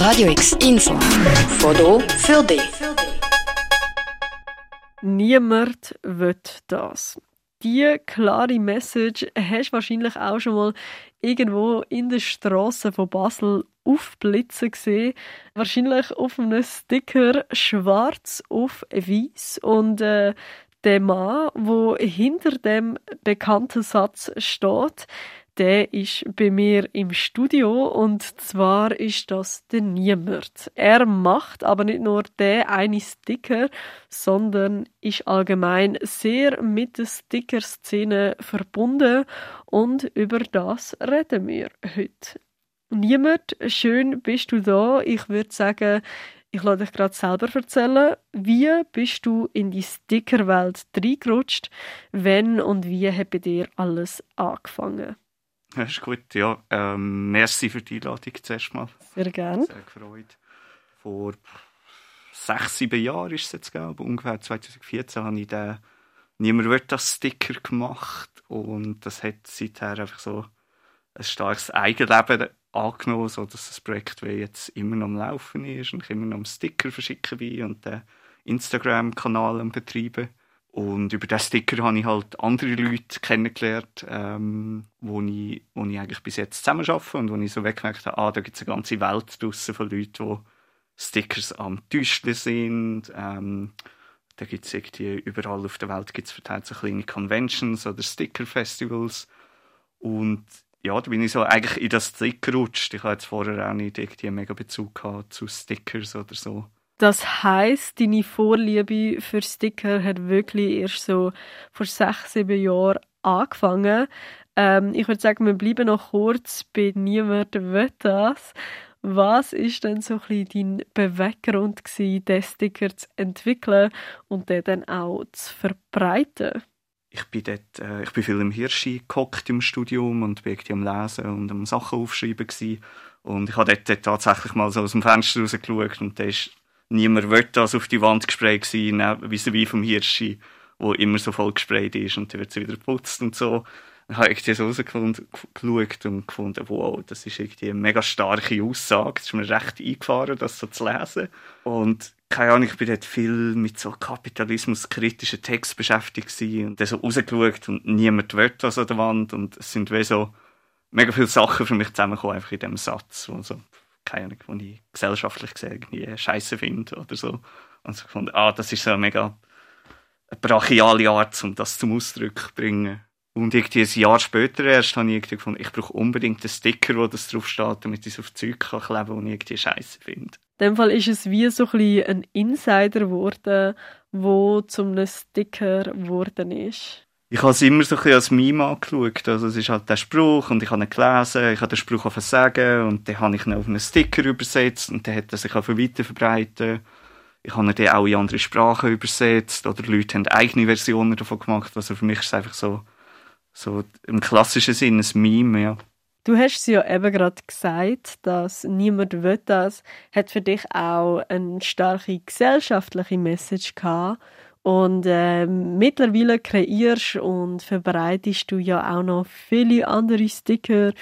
Radio X Info. Foto für dich. Niemand will das. Die klare Message hast du wahrscheinlich auch schon mal irgendwo in der Straße von Basel aufblitzen gesehen. Wahrscheinlich auf einem Sticker schwarz auf weiß und äh, der Mann, wo hinter dem bekannten Satz steht, der ist bei mir im Studio und zwar ist das der Niemand. Er macht aber nicht nur der eine Sticker, sondern ist allgemein sehr mit der Sticker-Szene verbunden und über das reden wir heute. Niemand, schön bist du da. Ich würde sagen, ich lasse dich gerade selber erzählen. Wie bist du in die Stickerwelt reingerutscht? Wenn und wie hat bei dir alles angefangen? Das ist gut, ja. Ähm, merci für die Einladung zuerst mal. Sehr gerne. Sehr gefreut. Vor sechs, sieben Jahren ist es jetzt, glaube ungefähr 2014 habe ich den «Niemand wird das» Sticker gemacht und das hat seither einfach so ein starkes Eigenleben angenommen, so dass das Projekt jetzt immer noch am Laufen ist und ich immer noch am Sticker verschicken bin und den Instagram-Kanal betreiben. Und über diesen Sticker habe ich halt andere Leute kennengelernt, ähm, wo, ich, wo ich eigentlich bis jetzt zusammen arbeite und wo ich so weggemerkt habe, ah, da gibt es eine ganze Welt draussen von Leuten, die Stickers am Tüsteln sind. Ähm, da gibt es irgendwie überall auf der Welt gibt's verteilt so kleine Conventions oder Sticker-Festivals. Und ja, da bin ich so eigentlich in das Sticker gerutscht. Ich habe jetzt vorher auch nicht irgendwie einen mega Bezug zu Stickers oder so. Das heißt, deine Vorliebe für Sticker hat wirklich erst so vor sechs, sieben Jahren angefangen. Ähm, ich würde sagen, wir bleiben noch kurz bei «Niemand will das». Was ist denn so ein dein Beweggrund gewesen, Sticker zu entwickeln und den dann auch zu verbreiten? Ich bin dort, äh, ich bin viel im Hirschi gehockt im Studium und bin am Lesen und am Sachen aufschreiben gewesen. Und ich habe dort, dort tatsächlich mal so aus dem Fenster rausgeschaut und da ist niemand will das auf die Wand gesprayt sein, wie vom Hirschi, wo immer so voll gesprayt ist und dann wird es wieder geputzt und so. Dann habe ich das rausgeschaut und gefunden, wow, das ist irgendwie eine mega starke Aussage. Es ist mir recht eingefahren, das so zu lesen. Und keine Ahnung, ich bin dort viel mit so kapitalismuskritischen Texten beschäftigt und dann so rausgeschaut und niemand will was an der Wand und es sind wie so mega viele Sachen für mich zusammengekommen, einfach in diesem Satz, wo so keine Ahnung, die ich gesellschaftlich gesehen irgendwie scheiße finde oder so. Und so gefunden, ah, das ist so eine mega brachiale Art, um das zum Ausdruck zu bringen. Und irgendwie ein Jahr später erst habe ich irgendwie gefunden, ich brauche unbedingt einen Sticker, wo das drauf steht, damit ich es auf Zeug kann kleben kann, die ich irgendwie scheiße finde. In dem Fall ist es wie so ein, ein Insider geworden, wo zum einem Sticker geworden ist ich habe es immer so ein als Meme angeschaut. Also es ist halt der Spruch und ich habe ihn gelesen, ich habe den Spruch auf sagen und dann habe ich ihn auf einen Sticker übersetzt und dann hat er sich auch weiter verbreitet. Ich habe dann auch in andere Sprachen übersetzt oder Leute haben eigene Versionen davon gemacht. Also für mich ist es einfach so, so im klassischen Sinn ein Meme, ja. Du hast es ja eben gerade gesagt, dass niemand will das, hat für dich auch eine starke gesellschaftliche Message gehabt und äh, mittlerweile kreierst und verbreitest du ja auch noch viele andere Sticker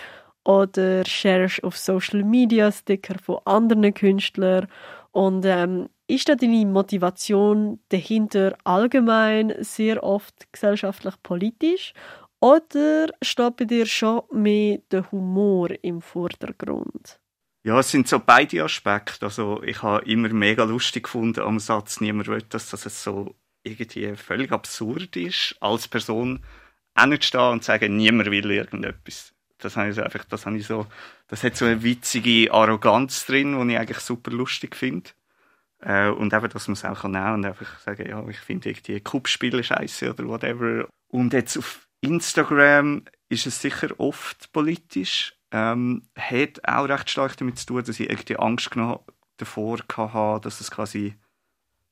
oder sharest auf Social Media Sticker von anderen Künstlern. Und ähm, ist da deine Motivation dahinter allgemein sehr oft gesellschaftlich politisch oder steht bei dir schon mehr der Humor im Vordergrund? Ja, es sind so beide Aspekte. Also ich habe immer mega lustig gefunden am Satz, niemand will das, dass es so irgendwie völlig absurd ist, als Person hinzustehen und zu sagen, niemand will irgendetwas. Das habe ich einfach, das habe ich so, das hat so eine witzige Arroganz drin, die ich eigentlich super lustig finde. Äh, und eben, dass man es auch nehmen kann und einfach sagen, ja, ich finde die Kuppspiele scheiße oder whatever. Und jetzt auf Instagram ist es sicher oft politisch. Ähm, hat auch recht stark damit zu tun, dass ich irgendwie Angst davor hatte, dass es quasi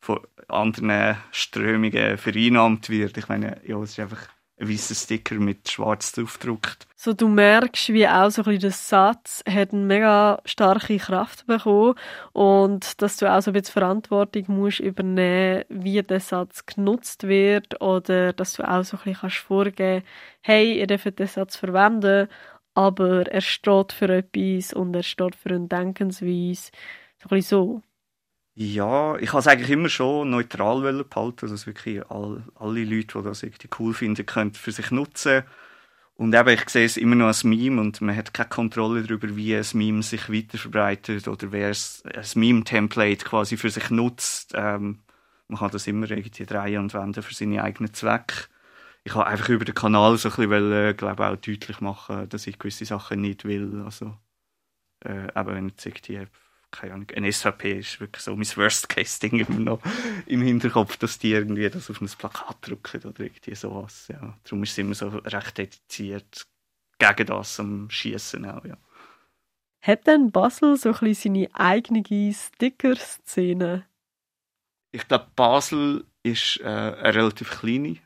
von anderen Strömungen vereinnahmt wird. Ich meine, ja, es ist einfach ein weißer Sticker mit schwarz draufgedruckt. So, du merkst, wie auch so ein bisschen der Satz hat eine mega starke Kraft bekommen und dass du auch so ein bisschen Verantwortung musst übernehmen, wie der Satz genutzt wird oder dass du auch so ein bisschen kannst vorgeben, hey, ihr dürft den Satz verwenden, aber er steht für etwas und er steht für eine Denkensweise. So ein bisschen so. Ja, ich habe es eigentlich immer schon neutral behalten, dass wirklich all, alle Leute, die das irgendwie cool finden, können für sich nutzen. Und eben, ich sehe es immer noch als Meme und man hat keine Kontrolle darüber, wie ein Meme sich weiterverbreitet oder wer es, ein Meme-Template quasi für sich nutzt. Ähm, man kann das immer irgendwie drehen und wenden für seine eigenen Zwecke. Ich habe einfach über den Kanal so ein bisschen, glaube auch deutlich machen, dass ich gewisse Sachen nicht will. Also, äh, eben wenn ich irgendwie keine Ahnung, ein SVP ist wirklich so mein Worst-Case-Ding immer noch im Hinterkopf, dass die irgendwie das auf ein Plakat drücken oder irgendwie sowas. Ja. Darum ist es immer so recht dediziert gegen das am Schießen auch, ja. Hat denn Basel so ein bisschen seine eigene Sticker-Szene? Ich glaube, Basel ist äh, eine relativ kleine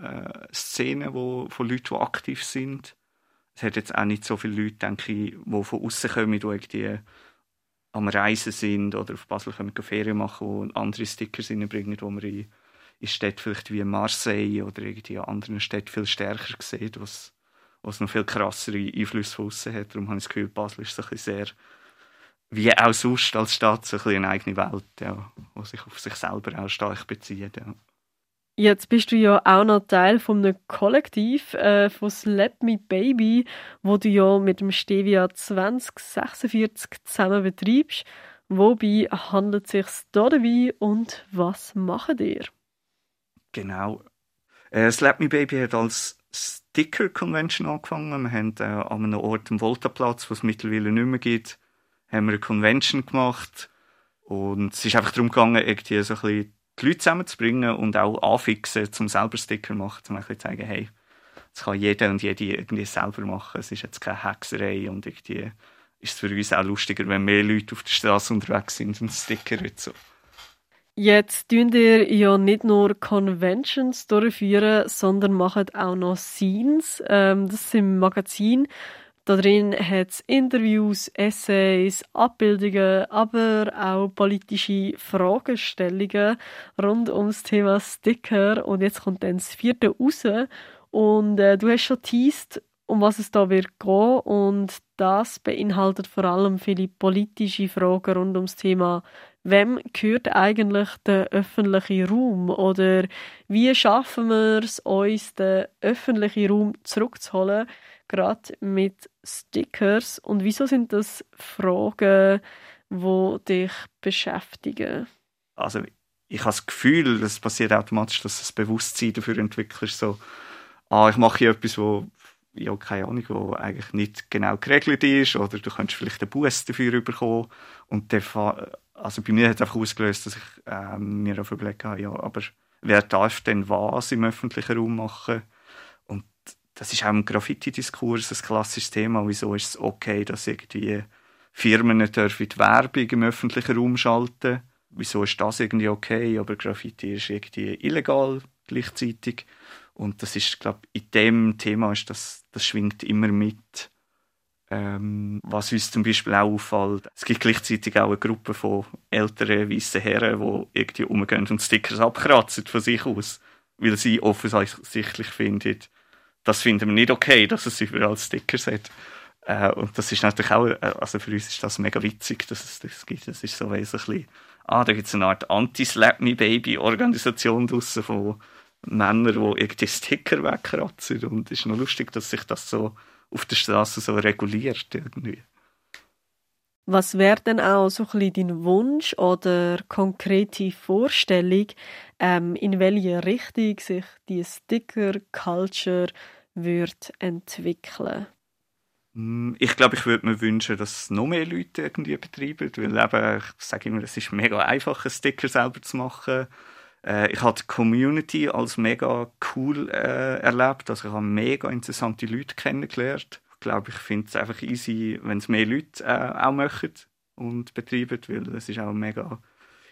äh, Szene wo, von Leuten, die aktiv sind. Es hat jetzt auch nicht so viele Leute, denke ich, die von außen kommen, die irgendwie am Reisen sind oder auf Basel können Ferien machen und andere Stickers reinbringen, wo man in, in Städten vielleicht wie Marseille oder irgendwie in anderen Städten viel stärker sieht, was, was noch viel krassere Einflüsse von außen hat. Darum habe ich das Gefühl, Basel ist so ein sehr, wie auch sonst als Stadt, so ein eine eigene Welt, ja, die sich auf sich selber auch stark bezieht. Ja. Jetzt bist du ja auch noch Teil von einem Kollektiv äh, von Slap Me Baby, wo du ja mit dem Stevia 2046 zusammen betreibst. Wobei handelt es sich dabei und was machen ihr? Genau. Äh, Slap Me Baby hat als Sticker Convention angefangen. Wir haben äh, an einem Ort am Voltaplatz, wo es mittlerweile nicht mehr gibt, haben wir eine Convention gemacht. Und es ist einfach darum gegangen, irgendwie so ein bisschen die Leute zusammenzubringen und auch anfixen, um selber Sticker machen, um ein zu zeigen, hey, das kann jeder und jede irgendwie selber machen. Es ist jetzt keine Hexerei und irgendwie ist es für uns auch lustiger, wenn mehr Leute auf der Straße unterwegs sind und Sticker so. Jetzt tun ihr ja nicht nur Conventions durchführen, sondern macht auch noch Scenes. Ähm, das sind Magazine, da drin hat es Interviews, Essays, Abbildungen, aber auch politische Fragestellungen rund ums Thema Sticker. Und jetzt kommt dann das vierte raus. Und äh, du hast schon teased, um was es da wird gehen. Und das beinhaltet vor allem viele politische Fragen rund ums Thema wem gehört eigentlich der öffentliche Raum oder wie schaffen wir es, uns den öffentlichen Raum zurückzuholen, gerade mit Stickers und wieso sind das Fragen, die dich beschäftigen? Also ich habe das Gefühl, das passiert automatisch, dass das Bewusstsein dafür entwickelst, so, ah, ich mache hier etwas, wo ja, keine Ahnung, wo eigentlich nicht genau geregelt ist, oder du könntest vielleicht einen Bus dafür bekommen. Und der, also bei mir hat es einfach ausgelöst, dass ich ähm, mir auf überlegt habe, ja, aber wer darf denn was im öffentlichen Raum machen? das ist auch im Graffiti-Diskurs ein klassisches Thema. Wieso ist es okay, dass irgendwie Firmen nicht dürfen die Werbung im öffentlichen Raum schalten Wieso ist das irgendwie okay, aber Graffiti ist irgendwie illegal gleichzeitig. Und das ist, glaube in dem Thema ist das, das schwingt immer mit. Ähm, was uns zum Beispiel auch auffällt, es gibt gleichzeitig auch eine Gruppe von älteren weißen Herren, die irgendwie umgehen und Stickers abkratzen von sich aus, weil sie offensichtlich finden, das finden wir nicht okay, dass es überall Stickers hat. Äh, und das ist natürlich auch, äh, also für uns ist das mega witzig, dass es das gibt. Das ist so bisschen, ah, da gibt es eine Art Anti-Slap-Me-Baby-Organisation draussen von Männern, die irgendwie Sticker wegkratzen. Und es ist noch lustig, dass sich das so auf der Straße so reguliert irgendwie. Was wäre denn auch so ein bisschen dein Wunsch oder konkrete Vorstellung, ähm, in welche Richtung sich die Sticker-Culture wird entwickeln? Hm, ich glaube, ich würde mir wünschen, dass noch mehr Leute irgendwie betreiben, weil eben, ich sage immer, es ist mega einfach, einen Sticker selber zu machen. Äh, ich habe die Community als mega cool äh, erlebt, also ich habe mega interessante Leute kennengelernt glaube, ich finde es einfach easy, wenn es mehr Leute äh, auch machen und betreiben, weil es ist auch eine mega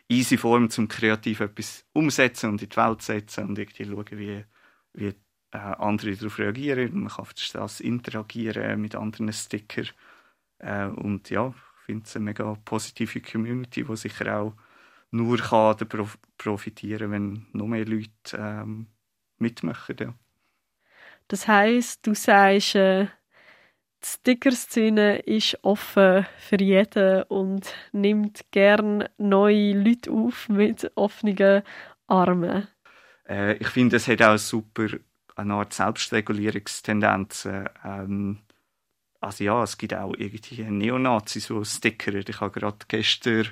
easy Form, zum kreativ etwas umsetzen und in die Welt setzen und irgendwie schauen, wie, wie äh, andere darauf reagieren. Man kann auf der Straße interagieren mit anderen Stickern. Äh, und ja, ich finde es eine mega positive Community, die sicher auch nur kann profitieren wenn noch mehr Leute ähm, mitmachen. Ja. Das heißt, du sagst, äh, Die Sticker-Szene ist offen für jeden und nimmt gern neue Leute auf mit offenen Armen. Äh, ich finde, es hat auch super eine Art Selbstregulierungstendenzen. Ähm, also ja, es gibt auch irgendwie Neonazis, die stickern. Ich habe gerade gestern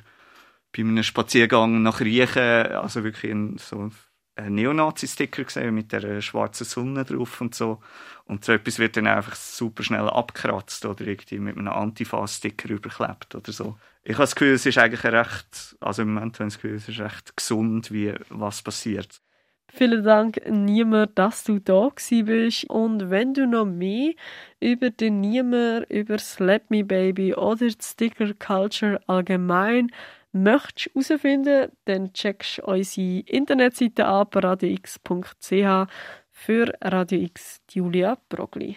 bei einem Spaziergang nach Riechen, also wirklich ein, so einen Neonazi-Sticker gesehen mit der schwarzen Sonne drauf und so. Und so etwas wird dann einfach super schnell abgekratzt oder irgendwie mit einem Antifa-Sticker überklebt oder so. Ich habe das Gefühl, es ist eigentlich recht, also im Moment habe ich das Gefühl, es ist recht gesund, wie was passiert. Vielen Dank, Niemer, dass du da bist. Und wenn du noch mehr über den Niemer, über Slap Me Baby oder die Sticker Culture allgemein möchtest herausfinden, dann checkst du unsere Internetseite ab, radiox.ch für Radio X Julia Brogli.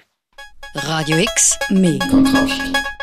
Radio X, mehr Kontrast.